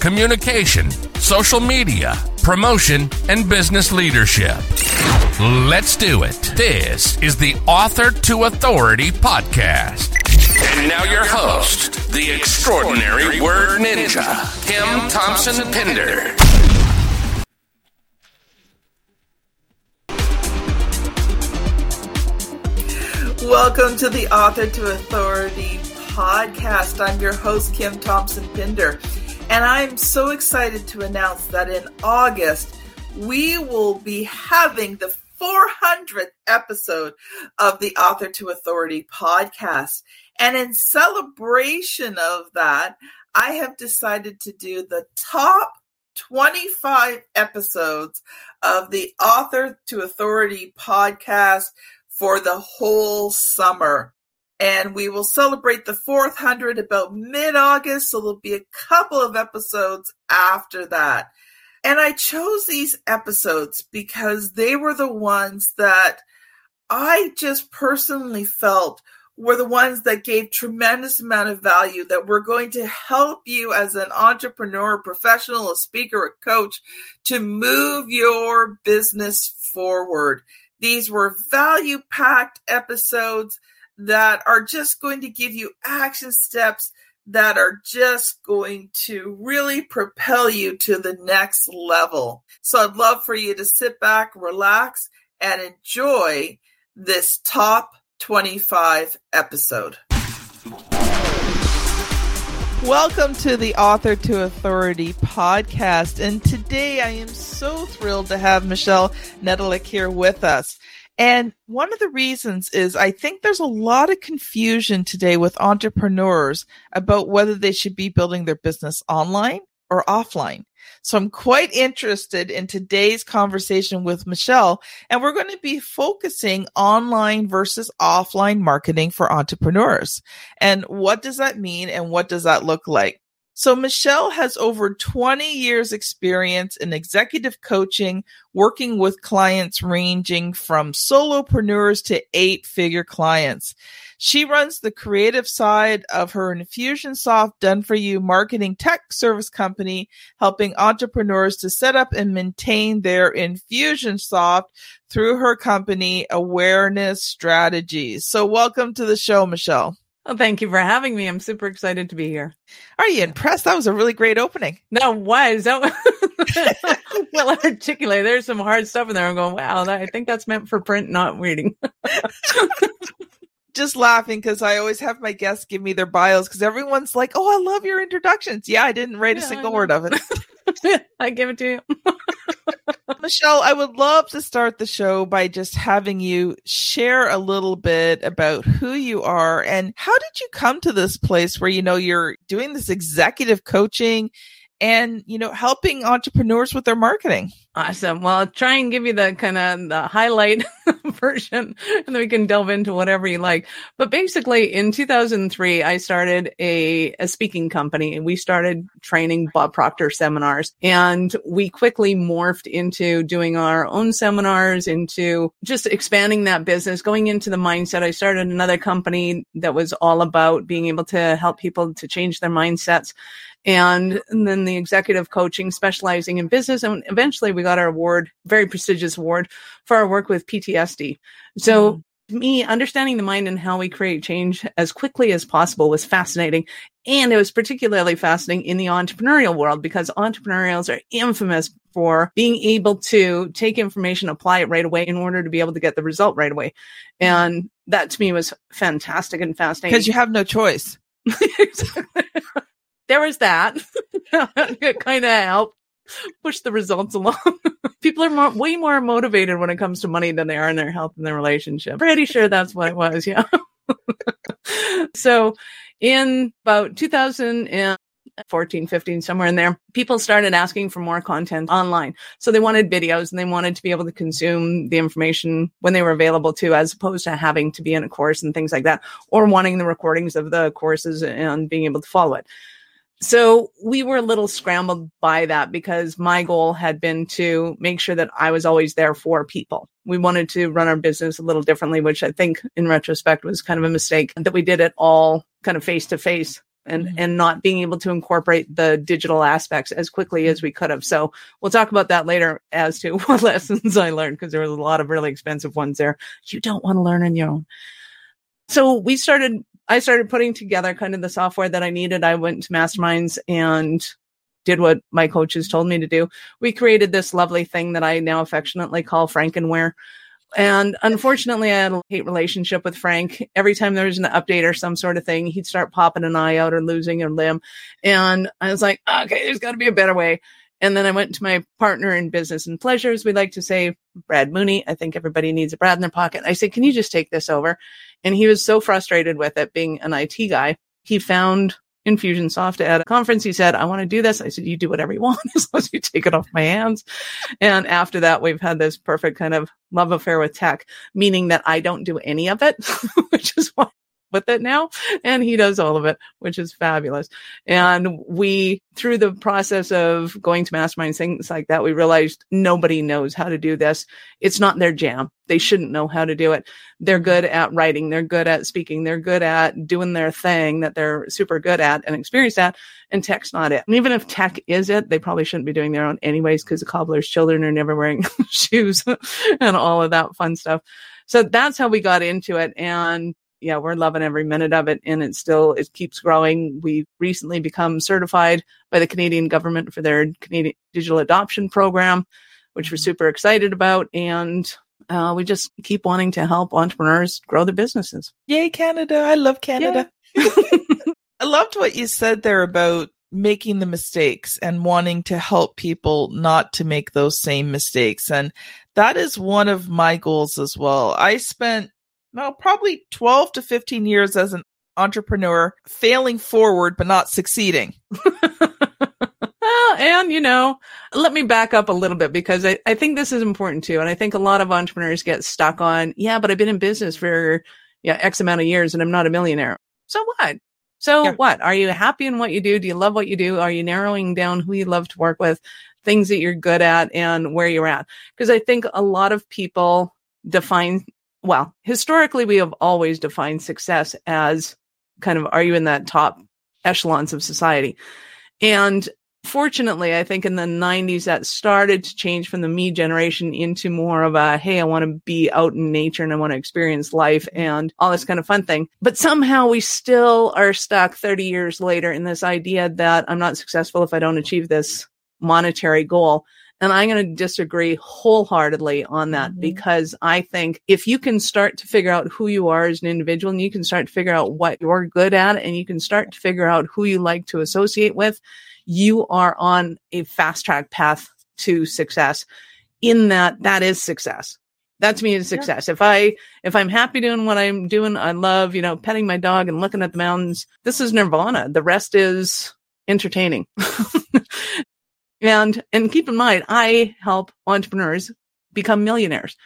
communication, social media, promotion, and business leadership. Let's do it. This is the Author to Authority podcast. And now your host, the extraordinary word ninja, Kim Thompson Pinder. Welcome to the Author to Authority podcast. I'm your host, Kim Thompson Pinder, and I'm so excited to announce that in August, we will be having the 400th episode of the Author to Authority podcast. And in celebration of that, I have decided to do the top 25 episodes of the Author to Authority podcast for the whole summer. And we will celebrate the 400 about mid August. So there'll be a couple of episodes after that. And I chose these episodes because they were the ones that I just personally felt were the ones that gave tremendous amount of value that were going to help you as an entrepreneur, professional, a speaker, a coach to move your business forward. These were value packed episodes that are just going to give you action steps that are just going to really propel you to the next level. So I'd love for you to sit back, relax, and enjoy this top 25 episode. Welcome to the Author to Authority podcast. And today I am so thrilled to have Michelle Nedelec here with us. And one of the reasons is I think there's a lot of confusion today with entrepreneurs about whether they should be building their business online or offline. So I'm quite interested in today's conversation with Michelle, and we're going to be focusing online versus offline marketing for entrepreneurs. And what does that mean and what does that look like? So Michelle has over 20 years experience in executive coaching, working with clients ranging from solopreneurs to eight figure clients. She runs the creative side of her Infusionsoft done for you marketing tech service company, helping entrepreneurs to set up and maintain their Infusionsoft through her company awareness strategies. So welcome to the show, Michelle. Well, thank you for having me. I'm super excited to be here. Are you impressed? That was a really great opening. No, was that well articulated. There's some hard stuff in there. I'm going, wow, that, I think that's meant for print, not reading. Just laughing because I always have my guests give me their bios because everyone's like, "Oh, I love your introductions." Yeah, I didn't write yeah, a single word of it. I give it to you. Michelle, I would love to start the show by just having you share a little bit about who you are and how did you come to this place where you know you're doing this executive coaching and you know helping entrepreneurs with their marketing. Awesome. Well I'll try and give you the kind of the highlight version and then we can delve into whatever you like. But basically in 2003 i started a, a speaking company and we started training bob proctor seminars. And we quickly morphed into doing our own seminars into just expanding that business going into the mindset. I started another company that was all about being able to help people to change their mindsets and, and then the executive coaching specializing in business. And eventually we got our award, very prestigious award for our work with PTSD. So mm me understanding the mind and how we create change as quickly as possible was fascinating. And it was particularly fascinating in the entrepreneurial world because entrepreneurs are infamous for being able to take information, apply it right away in order to be able to get the result right away. And that to me was fantastic and fascinating. Because you have no choice. there was that. it kind of helped push the results along. People are more, way more motivated when it comes to money than they are in their health and their relationship. Pretty sure that's what it was. Yeah. so in about 2014, 15, somewhere in there, people started asking for more content online. So they wanted videos and they wanted to be able to consume the information when they were available to, as opposed to having to be in a course and things like that, or wanting the recordings of the courses and being able to follow it. So we were a little scrambled by that because my goal had been to make sure that I was always there for people. We wanted to run our business a little differently, which I think in retrospect was kind of a mistake that we did it all kind of face to face and mm-hmm. and not being able to incorporate the digital aspects as quickly as we could have. So we'll talk about that later as to what lessons I learned because there was a lot of really expensive ones there. You don't want to learn on your own. So we started I started putting together kind of the software that I needed. I went to masterminds and did what my coaches told me to do. We created this lovely thing that I now affectionately call Frankenware. And unfortunately, I had a hate relationship with Frank. Every time there was an update or some sort of thing, he'd start popping an eye out or losing a limb. And I was like, okay, there's got to be a better way. And then I went to my partner in business and pleasures. We like to say Brad Mooney. I think everybody needs a Brad in their pocket. I said, can you just take this over? And he was so frustrated with it being an IT guy. He found Infusionsoft at a conference. He said, I want to do this. I said, you do whatever you want as long as you take it off my hands. And after that, we've had this perfect kind of love affair with tech, meaning that I don't do any of it, which is why with it now and he does all of it which is fabulous. And we through the process of going to masterminds things like that we realized nobody knows how to do this. It's not their jam. They shouldn't know how to do it. They're good at writing. They're good at speaking. They're good at doing their thing that they're super good at and experienced at and tech's not it. And even if tech is it they probably shouldn't be doing their own anyways because the cobbler's children are never wearing shoes and all of that fun stuff. So that's how we got into it and yeah, we're loving every minute of it. And it still, it keeps growing. We've recently become certified by the Canadian government for their Canadian digital adoption program, which we're mm-hmm. super excited about. And uh, we just keep wanting to help entrepreneurs grow their businesses. Yay, Canada. I love Canada. I loved what you said there about making the mistakes and wanting to help people not to make those same mistakes. And that is one of my goals as well. I spent no, probably 12 to 15 years as an entrepreneur, failing forward, but not succeeding. and you know, let me back up a little bit because I, I think this is important too. And I think a lot of entrepreneurs get stuck on, yeah, but I've been in business for yeah, X amount of years and I'm not a millionaire. So what? So yeah. what? Are you happy in what you do? Do you love what you do? Are you narrowing down who you love to work with, things that you're good at and where you're at? Because I think a lot of people define well, historically, we have always defined success as kind of are you in that top echelons of society? And fortunately, I think in the 90s that started to change from the me generation into more of a, hey, I want to be out in nature and I want to experience life and all this kind of fun thing. But somehow we still are stuck 30 years later in this idea that I'm not successful if I don't achieve this monetary goal. And I'm going to disagree wholeheartedly on that mm-hmm. because I think if you can start to figure out who you are as an individual and you can start to figure out what you're good at and you can start to figure out who you like to associate with, you are on a fast track path to success in that that is success. That to me is success. Yeah. If I, if I'm happy doing what I'm doing, I love, you know, petting my dog and looking at the mountains. This is nirvana. The rest is entertaining. And, and keep in mind, I help entrepreneurs become millionaires.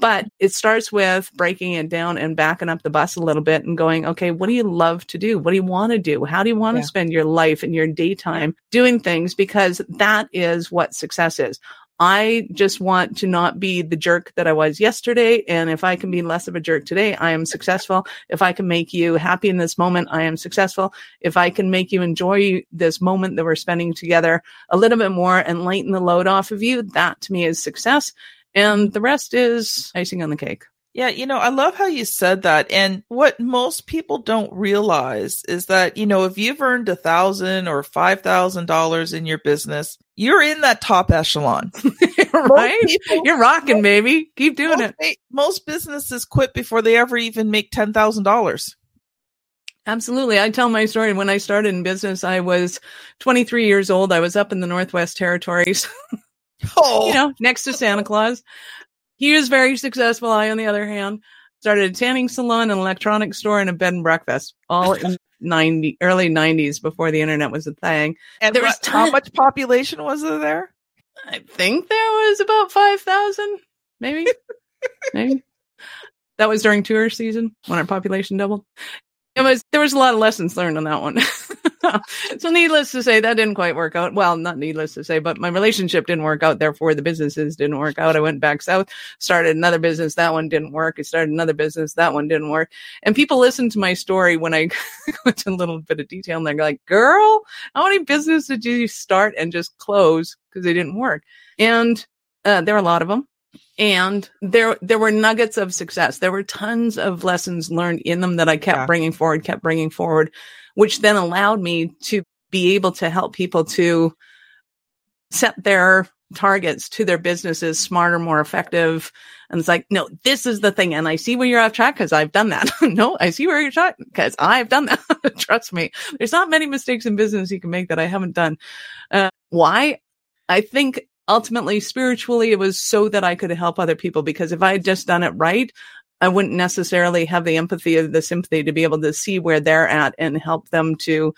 But it starts with breaking it down and backing up the bus a little bit and going, okay, what do you love to do? What do you want to do? How do you want yeah. to spend your life and your daytime doing things? Because that is what success is. I just want to not be the jerk that I was yesterday. And if I can be less of a jerk today, I am successful. If I can make you happy in this moment, I am successful. If I can make you enjoy this moment that we're spending together a little bit more and lighten the load off of you, that to me is success. And the rest is icing on the cake. Yeah, you know, I love how you said that. And what most people don't realize is that, you know, if you've earned a thousand or five thousand dollars in your business, you're in that top echelon. right? People, you're rocking, baby. Keep doing most, it. Most businesses quit before they ever even make ten thousand dollars. Absolutely. I tell my story. When I started in business, I was 23 years old. I was up in the Northwest Territories. oh. you know, next to Santa Claus. He was very successful. I, on the other hand, started a tanning salon, an electronics store, and a bed and breakfast, all in 90 early 90s before the internet was a thing. And There was how much population was there there? I think there was about 5,000, maybe. maybe. That was during tour season when our population doubled. It was there was a lot of lessons learned on that one. so needless to say that didn't quite work out. Well, not needless to say, but my relationship didn't work out, therefore the businesses didn't work out. I went back south, started another business, that one didn't work. I started another business, that one didn't work. And people listen to my story when I go into a little bit of detail and they're like, "Girl, how many businesses did you start and just close because they didn't work?" And uh, there are a lot of them and there there were nuggets of success there were tons of lessons learned in them that i kept Yeah. bringing forward kept bringing forward which then allowed me to be able to help people to set their targets to their businesses smarter more effective. And it's like no this is the thing. And i see where you're off track because i've done that. No i see where you're track because i've done that. Trust me. There's not many mistakes in business you can make that i haven't done. Uh, why? I think ultimately spiritually it was so that i could help other people because if i had just done it right i wouldn't necessarily have the empathy or the sympathy to be able to see where they're at and help them to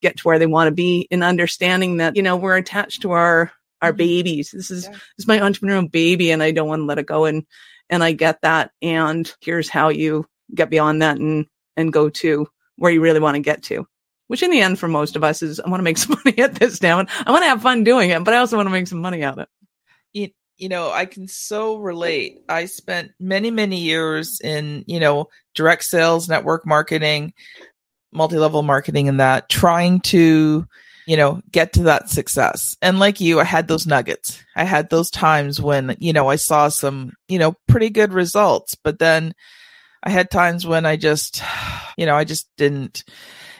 get to where they want to be in understanding that you know we're attached to our our Mhm. babies this is Yeah. this is my entrepreneurial baby and i don't want to let it go and and i get that and here's how you get beyond that and and go to where you really want to get to which in the end for most of us is i want to make some money at this now and i want to have fun doing it but i also want to make some money out of it you, you know i can so relate. I spent many many years in you know direct sales network marketing multi-level marketing and that trying to you know get to that success. And like you i had those nuggets. I had those times when you know i saw some you know pretty good results but then i had times when i just you know i just didn't.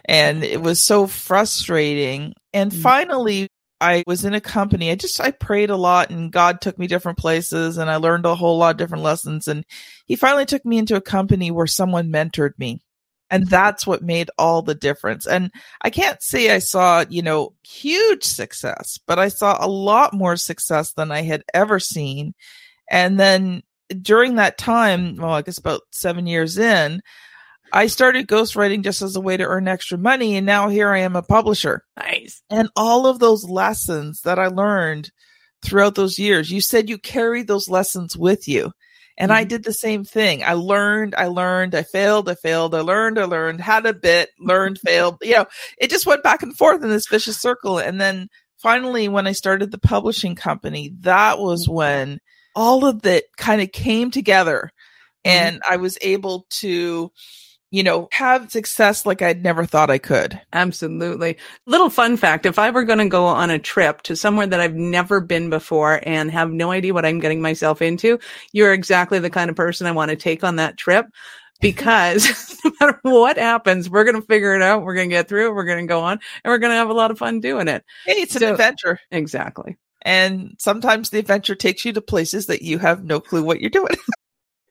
And it was so frustrating. And Mm. finally I was in a company. I just I prayed a lot and God took me different places and I learned a whole lot of different lessons and he finally took me into a company where someone mentored me. And that's what made all the difference. And I can't say I saw, you know, huge success, but I saw a lot more success than I had ever seen. And then during that time, well, I guess about 7 years in, I started ghostwriting just as a way to earn extra money and now here I am a publisher nice and all of those lessons that I learned throughout those years. You said you carried those lessons with you. And I Mhm. did the same thing. I learned, I learned, I failed, I failed, I learned, I learned, had a bit, learned, failed. You know, it just went back and forth in this vicious circle. And then finally, when I started the publishing company, that was when all of that kind of came together and I was able to, you know, have success like I'd never thought I could. Absolutely. Little fun fact if I were going to go on a trip to somewhere that I've never been before and have no idea what I'm getting myself into, you're exactly the kind of person I want to take on that trip because no matter what happens, we're going to figure it out. We're going to get through it. We're going to go on and we're going to have a lot of fun doing it. Hey, it's an adventure. Exactly. And sometimes the adventure takes you to places that you have no clue what you're doing.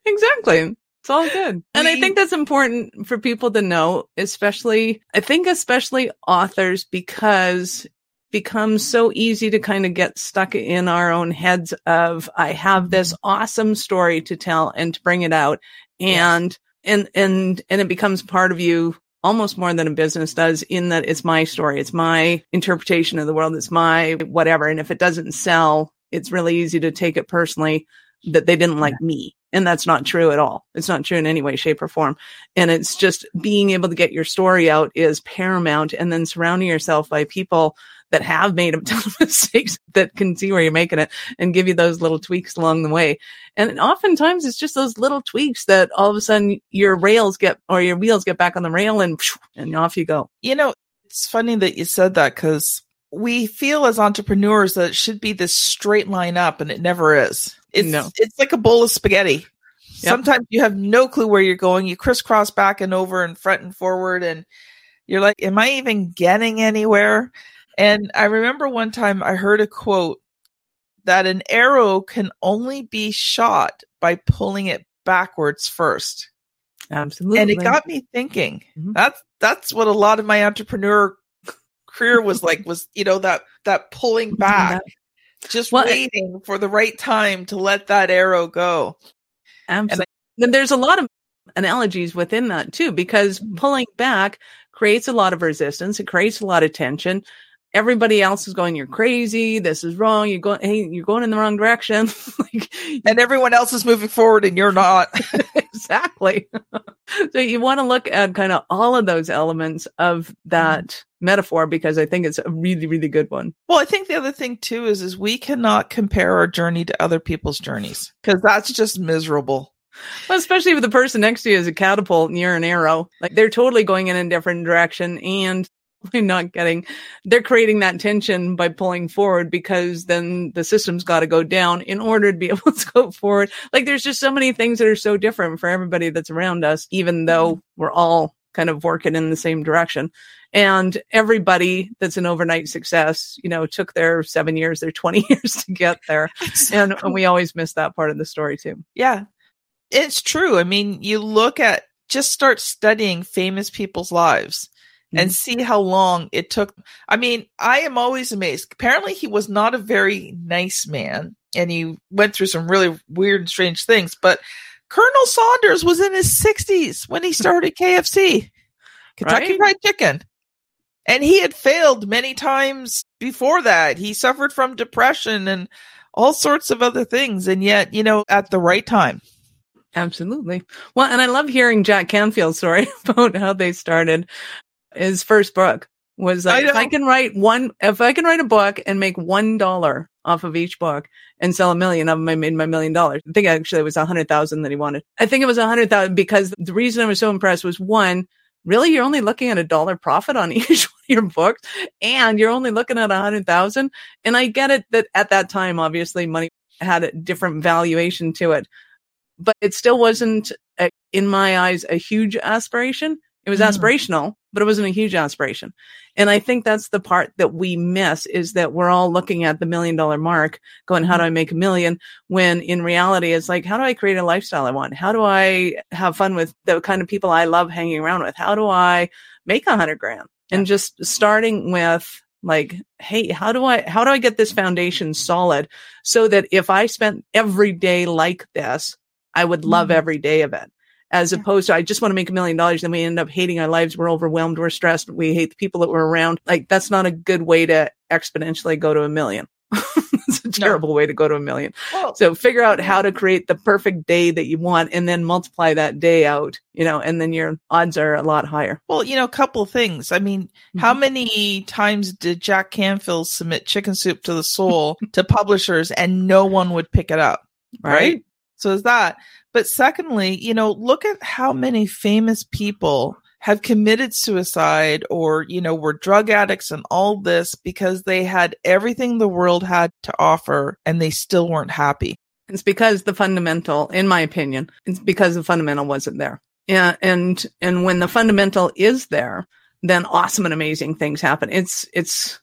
Exactly. It's all good. And I think that's important for people to know, especially, I think especially authors because becomes so easy to kind of get stuck in our own heads of, I have this mm-hmm. awesome story to tell and to bring it out. And, and, and, and it becomes part of you almost more than a business does in that it's my story. It's my interpretation of the world. It's my whatever. And if it doesn't sell, it's really easy to take it personally that they didn't like me. And that's not true at all. It's not true in any way, shape, or form. And it's just being able to get your story out is paramount. And then surrounding yourself by people that have made a ton of mistakes that can see where you're making it and give you those little tweaks along the way. And oftentimes it's just those little tweaks that all of a sudden your rails get or your wheels get back on the rail and and off you go. You know, it's funny that you said that because we feel as entrepreneurs that it should be this straight line up and it never is. It's, No. it's like a bowl of spaghetti. Yep. Sometimes you have no clue where you're going. You crisscross back and over and front and forward and you're like, am I even getting anywhere? And I remember one time I heard a quote that an arrow can only be shot by pulling it backwards first. Absolutely. And it got me thinking. Mhm. That's that's what a lot of my entrepreneur career was like was, you know, that that pulling back, just Well, waiting for the right time to let that arrow go. Absolutely. Then there's a lot of analogies within that too, because mm-hmm. pulling back creates a lot of resistance. It creates a lot of tension. Everybody else is going, you're crazy. This is wrong. You're going, hey, you're going in the wrong direction. like, and everyone else is moving forward and you're not. exactly. so you want to look at kind of all of those elements of that mm-hmm. metaphor because I think it's a really, really good one. Well, I think the other thing too is, is we cannot compare our journey to other people's journeys because that's just miserable. Well, especially if the person next to you is a catapult and you're an arrow. Like they're totally going in a different direction and not getting they're creating that tension by pulling forward because then the system's got to go down in order to be able to go forward. Like there's just so many things that are so different for everybody that's around us, even though mm-hmm. we're all kind of working in the same direction. And everybody that's an overnight success, you know, took their seven years, their 20 years to get there. and, and we always miss that part of the story too. Yeah. It's true. I mean, you look at just start studying famous people's lives mm-hmm. and see how long it took. I mean, I am always amazed. Apparently, he was not a very nice man and he went through some really weird and strange things, but Colonel Saunders was in his 60s when he started KFC, Kentucky right? Fried Chicken. And he had failed many times before that. He suffered from depression and all sorts of other things. And yet, you know, at the right time, Absolutely. Well, and I love hearing Jack Canfield's story about how they started his first book was like, I if I can write one, if I can write a book and make one dollar off of each book and sell a million of them, I made my million dollars. I think actually it was a hundred thousand that he wanted. I think it was a hundred thousand because the reason I was so impressed was one, really, you're only looking at a dollar profit on each one of your books and you're only looking at a hundred thousand. And I get it that at that time, obviously money had a different valuation to it but it still wasn't, a, in my eyes, a huge aspiration. It was mm. aspirational, but it wasn't a huge aspiration. And I think that's the part that we miss is that we're all looking at the million dollar mark going, how do I make a million? When in reality, it's like, how do I create a lifestyle I want? How do I have fun with the kind of people I love hanging around with? How do I make a hundred grand? And just starting with like, Hey, how do I, how do I get this foundation solid so that if I spent every day like this, I would love mm-hmm. every day of it. As yeah. opposed to, I just want to make a million dollars. Then we end up hating our lives. We're overwhelmed. We're stressed. We hate the people that we're around. Like that's not a good way to exponentially go to a million. it's a terrible no. way to go to a million. So figure out how to create the perfect day that you want and then multiply that day out, you know, and then your odds are a lot higher. Well, you know, a couple things. I mean, mm-hmm. how many times did Jack Canfield submit Chicken Soup to the Soul to publishers and no one would pick it up? right? right? So is that. But secondly, you know, look at how many famous people have committed suicide or, you know, were drug addicts and all this because they had everything the world had to offer and they still weren't happy. It's because the fundamental, in my opinion, it's because the fundamental wasn't there. Yeah. And, and when the fundamental is there, then awesome and amazing things happen. It's, it's,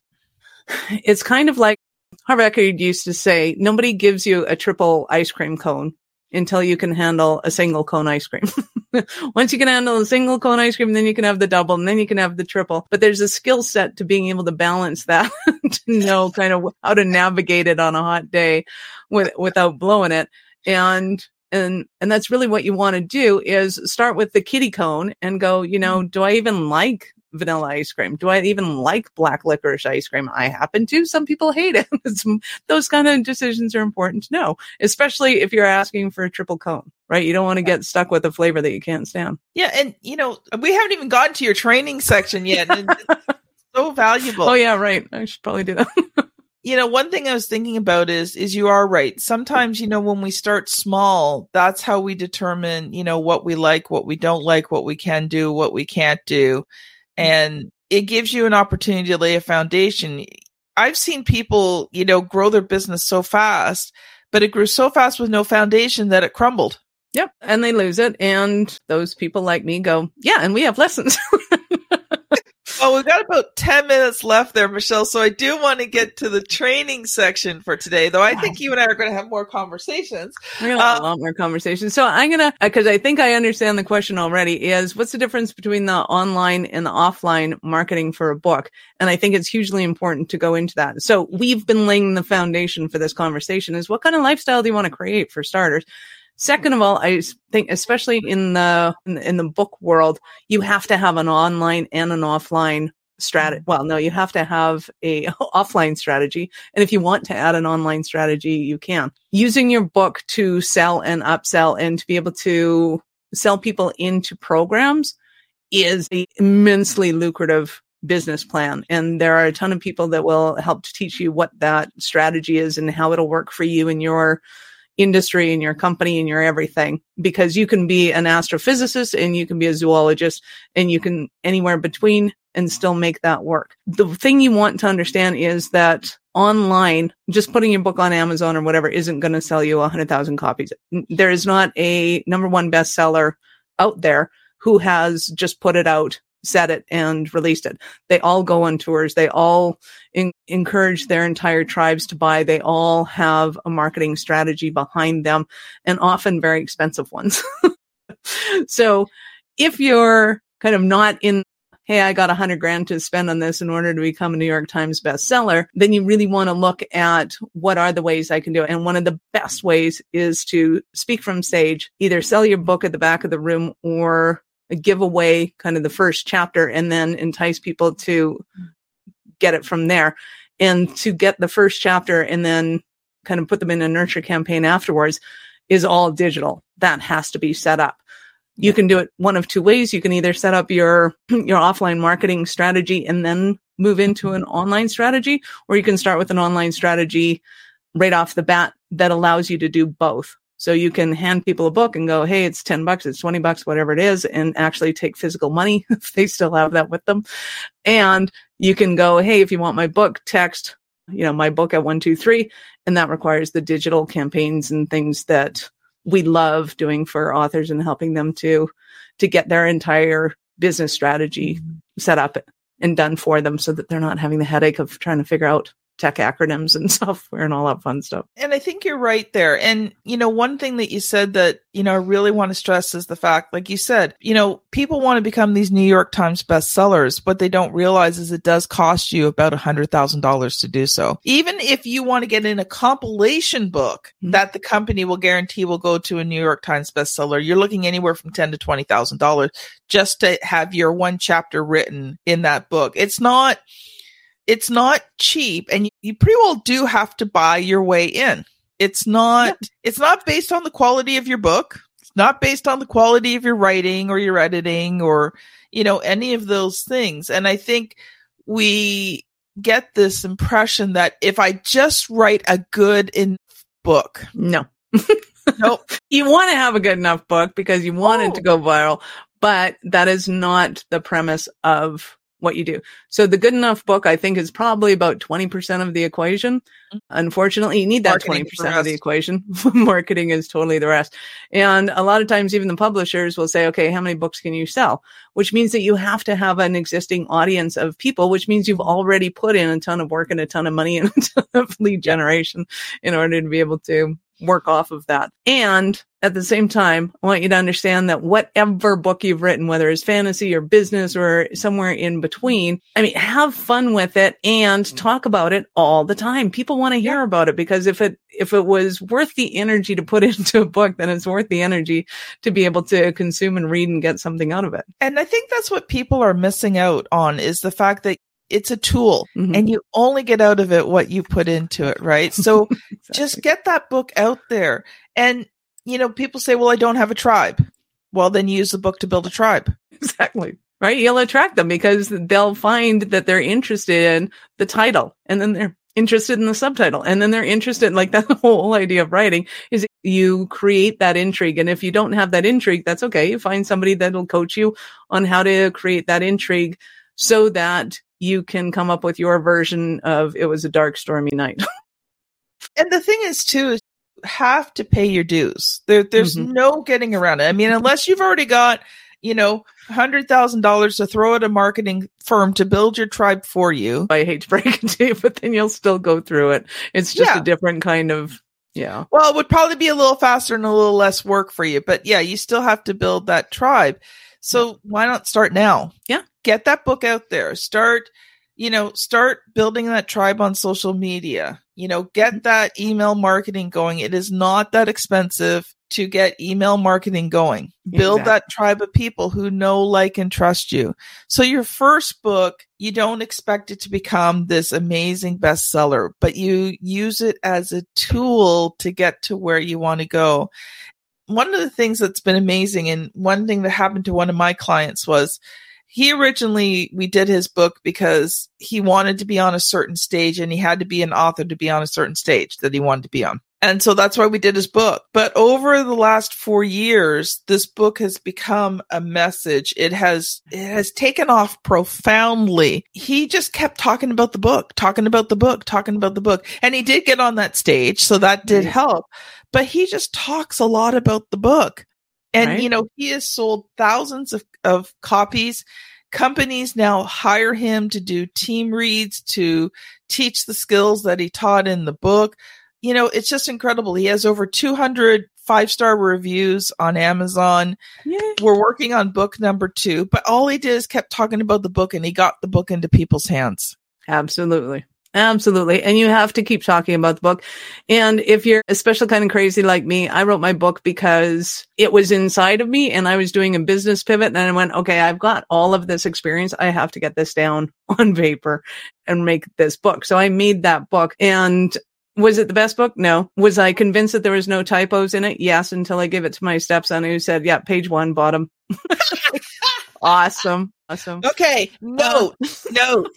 it's kind of like Harv Eker used to say, nobody gives you a triple ice cream cone until you can handle a single cone ice cream. Once you can handle a single cone ice cream, then you can have the double and then you can have the triple. But there's a skill set to being able to balance that to know kind of how to navigate it on a hot day with, without blowing it. And and and that's really what you want to do is start with the kitty cone and go you know mm-hmm. do i even like vanilla ice cream? Do I even like black licorice ice cream? I happen to. Some people hate it. those kind of decisions are important to know, especially if you're asking for a triple cone, right? You don't want to get stuck with a flavor that you can't stand. Yeah. And, you know, we haven't even gotten to your training section yet. so valuable. Oh, yeah, right. I should probably do that. you know one thing i was thinking about is is you are right sometimes you know when we start small that's how we determine you know what we like what we don't like what we can do what we can't do and it gives you an opportunity to lay a foundation. I've seen people, you know, grow their business so fast, but it grew so fast with no foundation that it crumbled. Yep. And they lose it. And those people like me go, yeah, and we have lessons. Well, we've got about 10 minutes left there, Michelle. So I do want to get to the training section for today, though I think you and I are going to have more conversations. We're going to have uh, a lot more conversations. So I'm going to, because I think I understand the question already, is what's the difference between the online and the offline marketing for a book? And I think it's hugely important to go into that. So we've been laying the foundation for this conversation is what kind of lifestyle do you want to create for starters? Second of all, I think especially in the in the, in the book world, you have to have an online and an offline strategy. Mm-hmm. Well, no, you have to have a offline strategy. And if you want to add an online strategy, you can. Using your book to sell and upsell and to be able to sell people into programs is a immensely lucrative business plan. And there are a ton of people that will help to teach you what that strategy is and how it'll work for you and your industry and your company and your everything because you can be an astrophysicist and you can be a zoologist and you can anywhere between and still make that work. The thing you want to understand is that online, just putting your book on Amazon or whatever isn't going to sell you 100,000 copies. There is not a number one bestseller out there who has just put it out set it and released it. They all go on tours. They all in- encourage their entire tribes to buy. They all have a marketing strategy behind them and often very expensive ones. so if you're kind of not in hey, I got a hundred grand to spend on this in order to become a New York Times bestseller, then you really want to look at what are the ways I can do it. And one of the best ways is to speak from stage, either sell your book at the back of the room or give away kind of the first chapter and then entice people to get it from there. And to get the first chapter and then kind of put them in a nurture campaign afterwards is all digital. That has to be set up. You can do it one of two ways. You can either set up your, your offline marketing strategy and then move into an online strategy, or you can start with an online strategy right off the bat that allows you to do both. So you can hand people a book and go, Hey, it's 10 bucks, it's 20 bucks, whatever it is, and actually take physical money if they still have that with them. And you can go, Hey, if you want my book, text, you know, my book at one, two, three. And that requires the digital campaigns and things that we love doing for authors and helping them to, to get their entire business strategy mm-hmm. set up and done for them so that they're not having the headache of trying to figure out tech acronyms and software and all that fun stuff. And I think you're right there. And, you know, one thing that you said that, you know, I really want to stress is the fact, like you said, you know, people want to become these New York Times bestsellers. What they don't realize is it does cost you about a hundred thousand dollars to do so. Even if you want to get in a compilation book mm-hmm. that the company will guarantee will go to a New York Times bestseller, you're looking anywhere from ten to twenty thousand dollars just to have your one chapter written in that book. It's not it's not cheap and you, pretty well do have to buy your way in. It's not, yeah. it's not based on the quality of your book. It's not based on the quality of your writing or your editing or, you know, any of those things. And I think we get this impression that if I just write a good in book. No. nope. You want to have a good enough book because you want oh. it to oh. go viral, but that is not the premise of what you do. So the good enough book, I think, is probably about 20% of the equation. Mm-hmm. Unfortunately, you need that Marketing 20% of the equation. Marketing is totally the rest. And a lot of times, even the publishers will say, okay, how many books can you sell? Which means that you have to have an existing audience of people, which means you've already put in a ton of work and a ton of money and a ton of lead generation in order to be able to work off of that. And at the same time, I want you to understand that whatever book you've written, whether it's fantasy or business or somewhere in between, I mean, have fun with it and mm-hmm. talk about it all the time. People want to hear about it because if it, if it was worth the energy to put into a book, then it's worth the energy to be able to consume and read and get something out of it. And I think that's what people are missing out on is the fact that it's a tool mm-hmm. and you only get out of it what you put into it, right? So exactly. just get that book out there. And, you know, people say, well, I don't have a tribe. Well, then use the book to build a tribe. Exactly. Right. You'll attract them because they'll find that they're interested in the title and then they're interested in the subtitle and then they're interested like that whole idea of writing is you create that intrigue and if you don't have that intrigue that's okay you find somebody that'll coach you on how to create that intrigue so that you can come up with your version of it was a dark, stormy night. and the thing is, too, is you have to pay your dues. There, there's mm-hmm. no getting around it. I mean, unless you've already got, you know, hundred thousand dollars to throw at a marketing firm to build your tribe for you. I hate to break it to you, but then you'll still go through it. It's just yeah. a different kind of yeah. Well, it would probably be a little faster and a little less work for you, but yeah, you still have to build that tribe. So why not start now? Yeah get that book out there. Start, you know, start building that tribe on social media. You know, get mm-hmm. that email marketing going. It is not that expensive to get email marketing going. Build exactly. that tribe of people who know, like, and trust you. So your first book, you don't expect it to become this amazing bestseller, but you use it as a tool to get to where you want to go. One of the things that's been amazing and one thing that happened to one of my clients was he originally we did his book because he wanted to be on a certain stage and he had to be an author to be on a certain stage that he wanted to be on. And so that's why we did his book. But over the last four years, this book has become a message. It has, it has taken off profoundly. He just kept talking about the book, talking about the book, talking about the book. And he did get on that stage. So that did mm. help, but he just talks a lot about the book. And, right. you know, he has sold thousands of, of copies. Companies now hire him to do team reads, to teach the skills that he taught in the book you know, it's just incredible. He has over 200 five star reviews on Amazon. Yay. We're working on book number two, but all he did is kept talking about the book and he got the book into people's hands. Absolutely. Absolutely. And you have to keep talking about the book. And if you're a special kind of crazy like me, I wrote my book because it was inside of me and I was doing a business pivot. And I went, okay, I've got all of this experience. I have to get this down on paper and make this book. So I made that book and was it the best book? No. Was I convinced that there was no typos in it? Yes, until I gave it to my stepson who said, yeah, page one, bottom. awesome. Awesome. Okay. Note, note.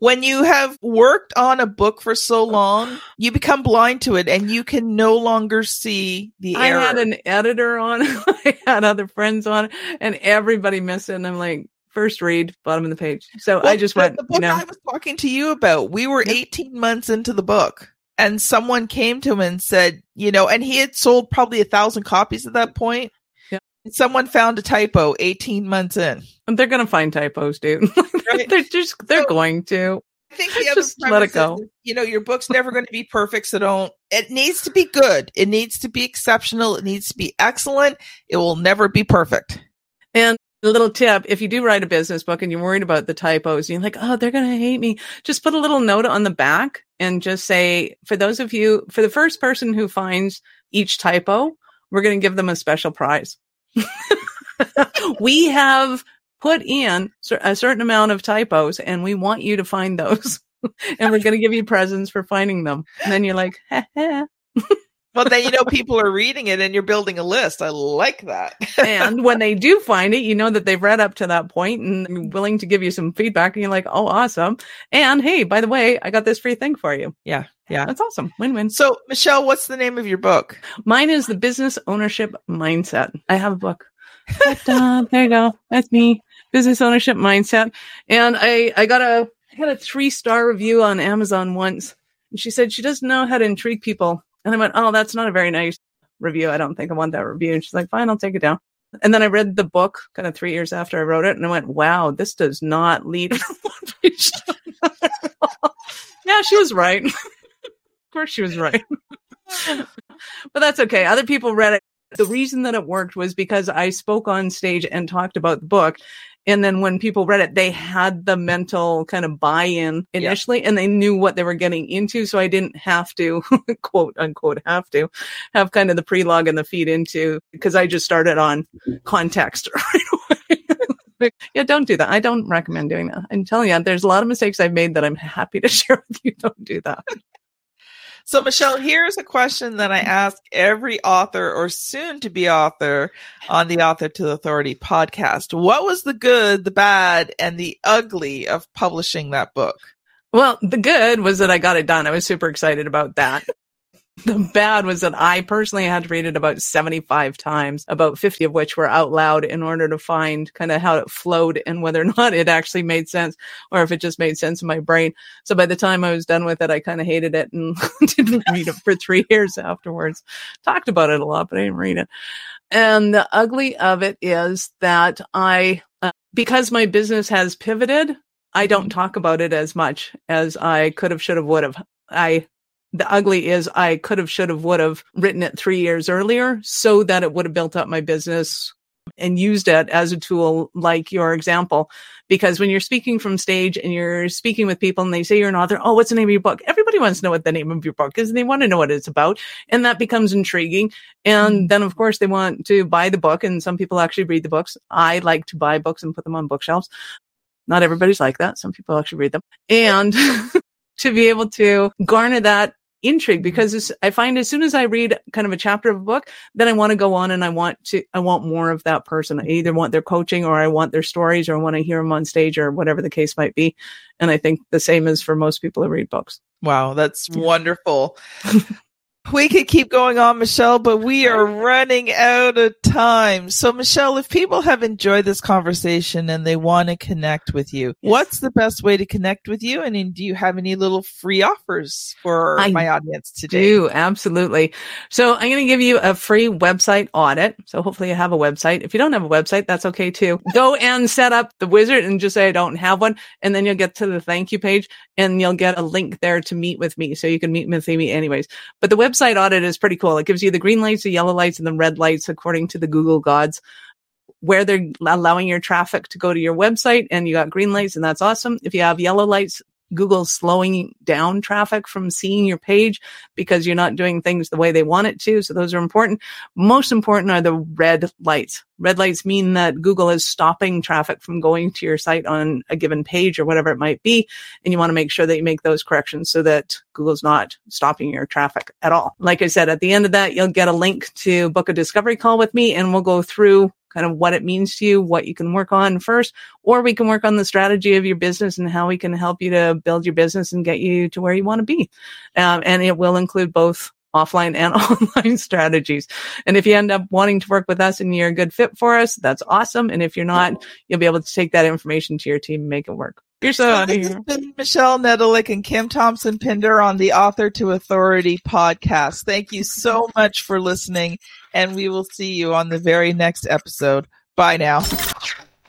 When you have worked on a book for so long, you become blind to it and you can no longer see the I error. I had an editor on, I had other friends on, and everybody missed it. And I'm like, first read, bottom of the page. So well, I just went. The book you know, I was talking to you about, we were 18 months into the book, and someone came to him and said, you know, and he had sold probably a thousand copies at that point. Yeah. Someone found a typo 18 months in. And they're going to find typos, dude. Right? they're just, they're so, going to. I think the other just let it go. Is, you know, your book's never going to be perfect, so don't. It needs to be good. It needs to be exceptional. It needs to be excellent. It will never be perfect. And a little tip if you do write a business book and you're worried about the typos you're like oh they're going to hate me just put a little note on the back and just say for those of you for the first person who finds each typo we're going to give them a special prize. We have put in a certain amount of typos and we want you to find those. And we're going to give you presents for finding them. And then you're like but then you know people are reading it and you're building a list. I like that. and when they do find it, you know that they've read up to that point and willing to give you some feedback and you're like, "Oh, awesome." And hey, by the way, I got this free thing for you. Yeah. Yeah. That's awesome. Win-win. So, Michelle, what's the name of your book? Mine is The Business Ownership Mindset. I have a book. there you go. That's me. Business Ownership Mindset. And I I got a I got a 3-star review on Amazon once. And she said she doesn't know how to intrigue people and I went, Oh, that's not a very nice review. I don't think I want that review. And she's like, Fine, I'll take it down. And then I read the book kind of three years after I wrote it and I went, Wow, this does not lead yeah, she was right. of course she was right. but that's okay. Other people read it. The reason that it worked was because I spoke on stage and talked about the book and then when people read it, they had the mental kind of buy in initially yeah. and they knew what they were getting into. So I didn't have to, quote unquote, have to have kind of the prelogue and the feed into because I just started on context right away. yeah, don't do that. I don't recommend doing that. I'm telling you, there's a lot of mistakes I've made that I'm happy to share with you. Don't do that. So, Michelle, here's a question that I ask every author or soon to be author on the Author to Authority podcast. What was the good, the bad, and the ugly of publishing that book? Well, the good was that I got it done. I was super excited about that. The bad was that I personally had to read it about 75 times, about 50 of which were out loud in order to find kind of how it flowed and whether or not it actually made sense or if it just made sense in my brain. So by the time I was done with it, I kind of hated it and didn't read it for three years afterwards. Talked about it a lot, but I didn't read it. And the ugly of it is that I, uh, because my business has pivoted, I don't talk about it as much as I could have, should have, would have. I the ugly is I could have, should have, would have written it three years earlier so that it would have built up my business and used it as a tool like your example. Because when you're speaking from stage and you're speaking with people and they say you're an author, oh, what's the name of your book? Everybody wants to know what the name of your book is and they want to know what it's about. And that becomes intriguing. And mm-hmm. then, of course, they want to buy the book. And some people actually read the books. I like to buy books and put them on bookshelves. Not everybody's like that. Some people actually read them. And to be able to garner that intrigue mm-hmm. because I find as soon as I read kind of a chapter of a book, then I want to go on and I want to, I want more of that person. I either want their coaching or I want their stories or I want to hear them on stage or whatever the case might be. And I think the same is for most people who read books. Wow, that's wonderful. We could keep going on, Michelle, but we are running out of time. So, Michelle, if people have enjoyed this conversation and they want to connect with you, what's the best way to connect with you? And do you have any little free offers for I my audience today? Do absolutely. So, I'm going to give you a free website audit. So, hopefully, you have a website. If you don't have a website, that's okay too. Go and set up the wizard and just say, I don't have one. And then you'll get to the thank you page and you'll get a link there to meet with me. So, you can meet with me anyways. But the website website audit is pretty cool. It gives you the green lights, the yellow lights, and the red lights according to the Google gods, where they're allowing your traffic to go to your website. And you got green lights, and that's awesome. If you have yellow lights, Google's slowing down traffic from seeing your page because you're not doing things the way they want it to. So those are important. Most important are the red lights. Red lights mean that Google is stopping traffic from going to your site on a given page or whatever it might be. And you want to make sure that you make those corrections so that Google's not stopping your traffic at all. Like I said, at the end of that, you'll get a link to book a discovery call with me and we'll go through kind of what it means to you, what you can work on first, or we can work on the strategy of your business and how we can help you to build your business and get you to where you want to be. Um, and it will include both offline and online strategies. And if you end up wanting to work with us and you're a good fit for us, that's awesome. And if you're not, you'll be able to take that information to your team and make it work. You're so out of here. Michelle Nedelec and Kim Thompson Pinder on the Author to Authority podcast. Thank you so much for listening, and we will see you on the very next episode. Bye now.